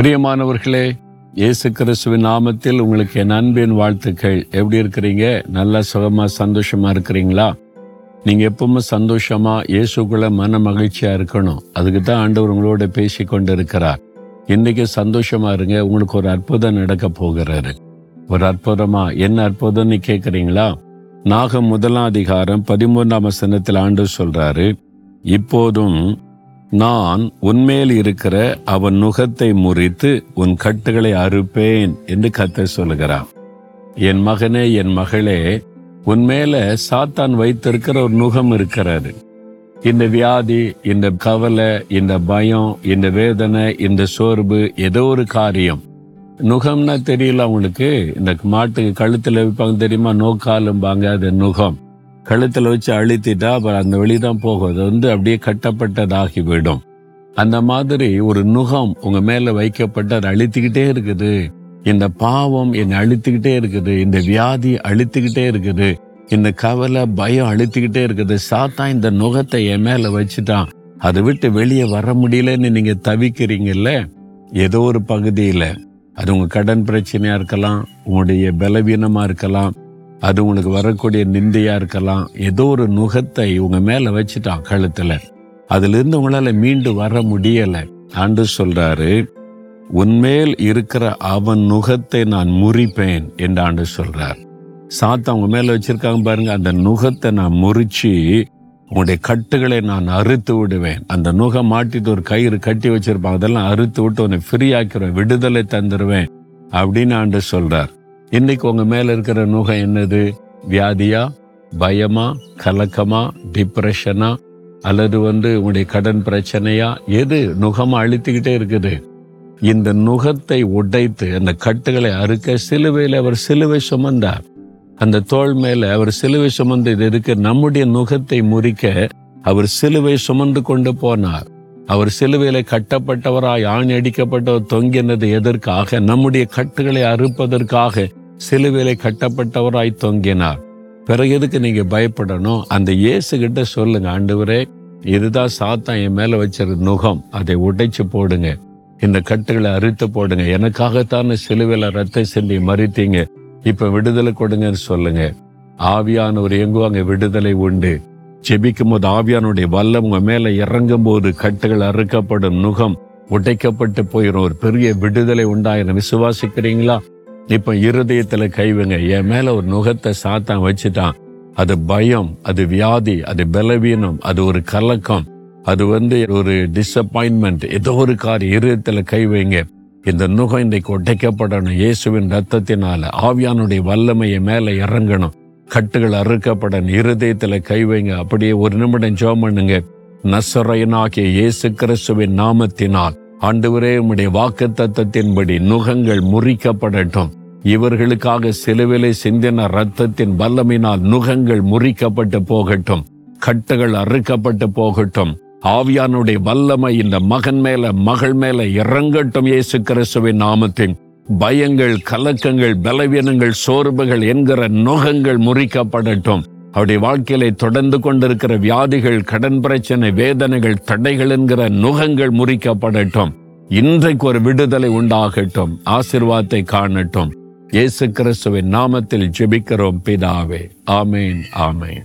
பிரியமானவர்களே இயேசு கிறிஸ்துவின் நாமத்தில் உங்களுக்கு என் அன்பின் வாழ்த்துக்கள். எப்படி இருக்கிறீங்க? நல்லா சுகமா சந்தோஷமா இருக்கிறீங்களா? நீங்க எப்பவுமே சந்தோஷமா இயேசுக்குள்ள மன மகிழ்ச்சியா இருக்கணும். அதுக்கு தான் ஆண்டவர் உங்களோட பேசி கொண்டு இருக்கிறார் இன்னைக்கு சந்தோஷமா இருங்க. உங்களுக்கு ஒரு அற்புதம் நடக்க போகிறாரு. ஒரு அற்புதமா என்ன அற்புதம்னு கேட்குறீங்களா நாகம் முதலாம் அதிகாரம் பதிமூன்றாம் வசனத்தில் ஆண்டு சொல்றாரு இப்போதும் நான் உன்மேல் இருக்கிற அவன் நுகத்தை முறித்து உன் கட்டுகளை அறுப்பேன் என்று கத்த சொல்லுகிறான் என் மகனே என் மகளே உன்மேல சாத்தான் வைத்திருக்கிற ஒரு நுகம் இருக்கிறாரு இந்த வியாதி இந்த கவலை இந்த பயம் இந்த வேதனை இந்த சோர்வு ஏதோ ஒரு காரியம். நுகம்னா தெரியல அவங்களுக்கு. இந்த மாட்டுக்கு கழுத்தில் வைப்பாங்க தெரியுமா? நோக்காலும்பாங்க அது நுகம். கழுத்தில் வச்சு அழுத்திட்டா அப்புறம் அந்த வெளிதான் போகும். அது வந்து அப்படியே கட்டப்பட்டதாகி போயிடும். அந்த மாதிரி ஒரு நுகம் உங்க மேல வைக்கப்பட்டு அது அழுத்திக்கிட்டே இருக்குது. இந்த பாவம் என்னை அழுத்திக்கிட்டே இருக்குது. இந்த வியாதி அழுத்திக்கிட்டே இருக்குது. இந்த கவலை பயம் அழுத்திக்கிட்டே இருக்குது. சாத்தா இந்த நுகத்தை என் மேல வச்சுட்டான். அதை விட்டு வெளியே வர முடியலன்னு நீங்க தவிக்கிறீங்கல்ல? ஏதோ ஒரு பகுதியில். அது உங்க கடன் பிரச்சனையா இருக்கலாம் உங்களுடைய பலவீனமா இருக்கலாம் அது உங்களுக்கு வரக்கூடிய நிந்தையா இருக்கலாம். ஏதோ ஒரு நுகத்தை இவங்க மேல வச்சுட்டான் கழுத்துல. அதுலேருந்து உங்களால் உங்களால மீண்டு வர முடியல. ஆண்டு சொல்றாரு உன்மேல் இருக்கிற அவன் நுகத்தை நான் முறிப்பேன் என்று ஆண்டு சொல்றார். சாத்தா அவங்க மேல வச்சிருக்காங்க பாருங்க அந்த நுகத்தை நான் முறிச்சு உங்களுடைய கட்டுகளை நான் அறுத்து விடுவேன். அந்த நுகம் மாட்டிட்டு ஒரு கயிறு கட்டி வச்சிருப்பாங்க அதெல்லாம் அறுத்து விட்டு உன்னை ஃப்ரீ ஆக்கிடுவேன் விடுதலை தந்துடுவேன் அப்படின்னு ஆண்டு சொல்றார். இன்னைக்கு உங்க மேலே இருக்கிற நுகம் என்னது? வியாதியா? பயமா? கலக்கமா? டிப்ரெஷனா அல்லது வந்து உங்களுடைய கடன் பிரச்சனையா? எது நுகமா அழுத்திக்கிட்டே இருக்குது? இந்த நுகத்தை உடைத்து அந்த கட்டுகளை அறுக்க சிலுவையில் அவர் சிலுவை சுமந்தார். அந்த தோள் மேல அவர் சிலுவை சுமந்து இது இருக்கு நம்முடைய நுகத்தை முறிக்க அவர் சிலுவை சுமந்து கொண்டு போனார். அவர் சிலுவையில கட்டப்பட்டவராய் ஆணி அடிக்கப்பட்டவர் தொங்கினது எதற்காக? நம்முடைய கட்டுகளை அறுப்பதற்காக. சிலுவையிலே கட்டப்பட்டவராய் தொங்கினார். பிறகு எதுக்கு நீங்க பயப்படணும்? அந்த இயேசு கிட்ட சொல்லுங்க ஆண்டவரே இதுதான் சாத்தான் என் மேல வச்சிரு நுகம். அதை உடைச்சு போடுங்க. இந்த கட்டுகளை அறுத்து போடுங்க. எனக்காகத்தான சிலுவையில ரத்தம் சிந்தி மறித்தீங்க. இப்ப விடுதலை கொடுங்கன்னு சொல்லுங்க. ஆவியானவர் எங்குவாங்க விடுதலை உண்டு? ஜெபிக்கும் போது ஆவியானுடைய வல்லம் உங்க மேல இறங்கும் போது கட்டுகள் அறுக்கப்படும் நுகம் உடைக்கப்பட்டு போயிடும் ஒரு பெரிய விடுதலை உண்டாயிரும் விசுவாசிக்கிறீங்களா? இப்போ இருதயத்தில் கைவுங்க என் மேலே ஒரு நுகத்தை சாத்தான் வச்சுட்டான். அது பயம் அது வியாதி அது பலவீனம் அது ஒரு கலக்கம். அது வந்து ஒரு டிசப்பாயின்மெண்ட் ஏதோ ஒரு காரியம் இருதயத்தில் கை வைங்க. இந்த நுகம் இன்றைக்கு உடைக்கப்படணும். இயேசுவின் ரத்தத்தினால ஆவியானுடைய வல்லமையை மேலே இறங்கணும். கட்டுகள் அறுக்கப்படணும். இருதயத்தில் கை வைங்க. அப்படியே ஒரு நிமிடம் ஜோம் பண்ணுங்க. நசரையனாகிய இயேசு கிறிஸ்துவின் நாமத்தினால். ஆண்டவரே உம்முடைய வாக்கு தத்தத்தின்படி நுகங்கள் முறிக்கப்படட்டும். இவர்களுக்காக சிலுவிலை சிந்தின ரத்தத்தின் வல்லமினால் நுகங்கள் முறிக்கப்பட்டு போகட்டும். கட்டுகள் அறுக்கப்பட்டு போகட்டும். ஆவியானுடைய வல்லமை இந்த மகன் மேல மகள் மேல இறங்கட்டும் இயேசு கிறிஸ்துவின் நாமத்தின் பயங்கள் கலக்கங்கள் பலவீனங்கள் சோர்வுகள் என்கிற நுகங்கள் முறிக்கப்படட்டும். அவருடைய வாழ்க்கையில தொடர்ந்து கொண்டிருக்கிற வியாதிகள் கடன் பிரச்சனை வேதனைகள் தடைகள் என்கிற நுகங்கள் முறிக்கப்படட்டும். இன்றைக்கு ஒரு விடுதலை உண்டாகட்டும். ஆசிர்வாதத்தை காணட்டும். இயேசு கிறிஸ்துவின் நாமத்தில் ஜெபிக்கிறோம் பிதாவே. ஆமேன் ஆமேன்.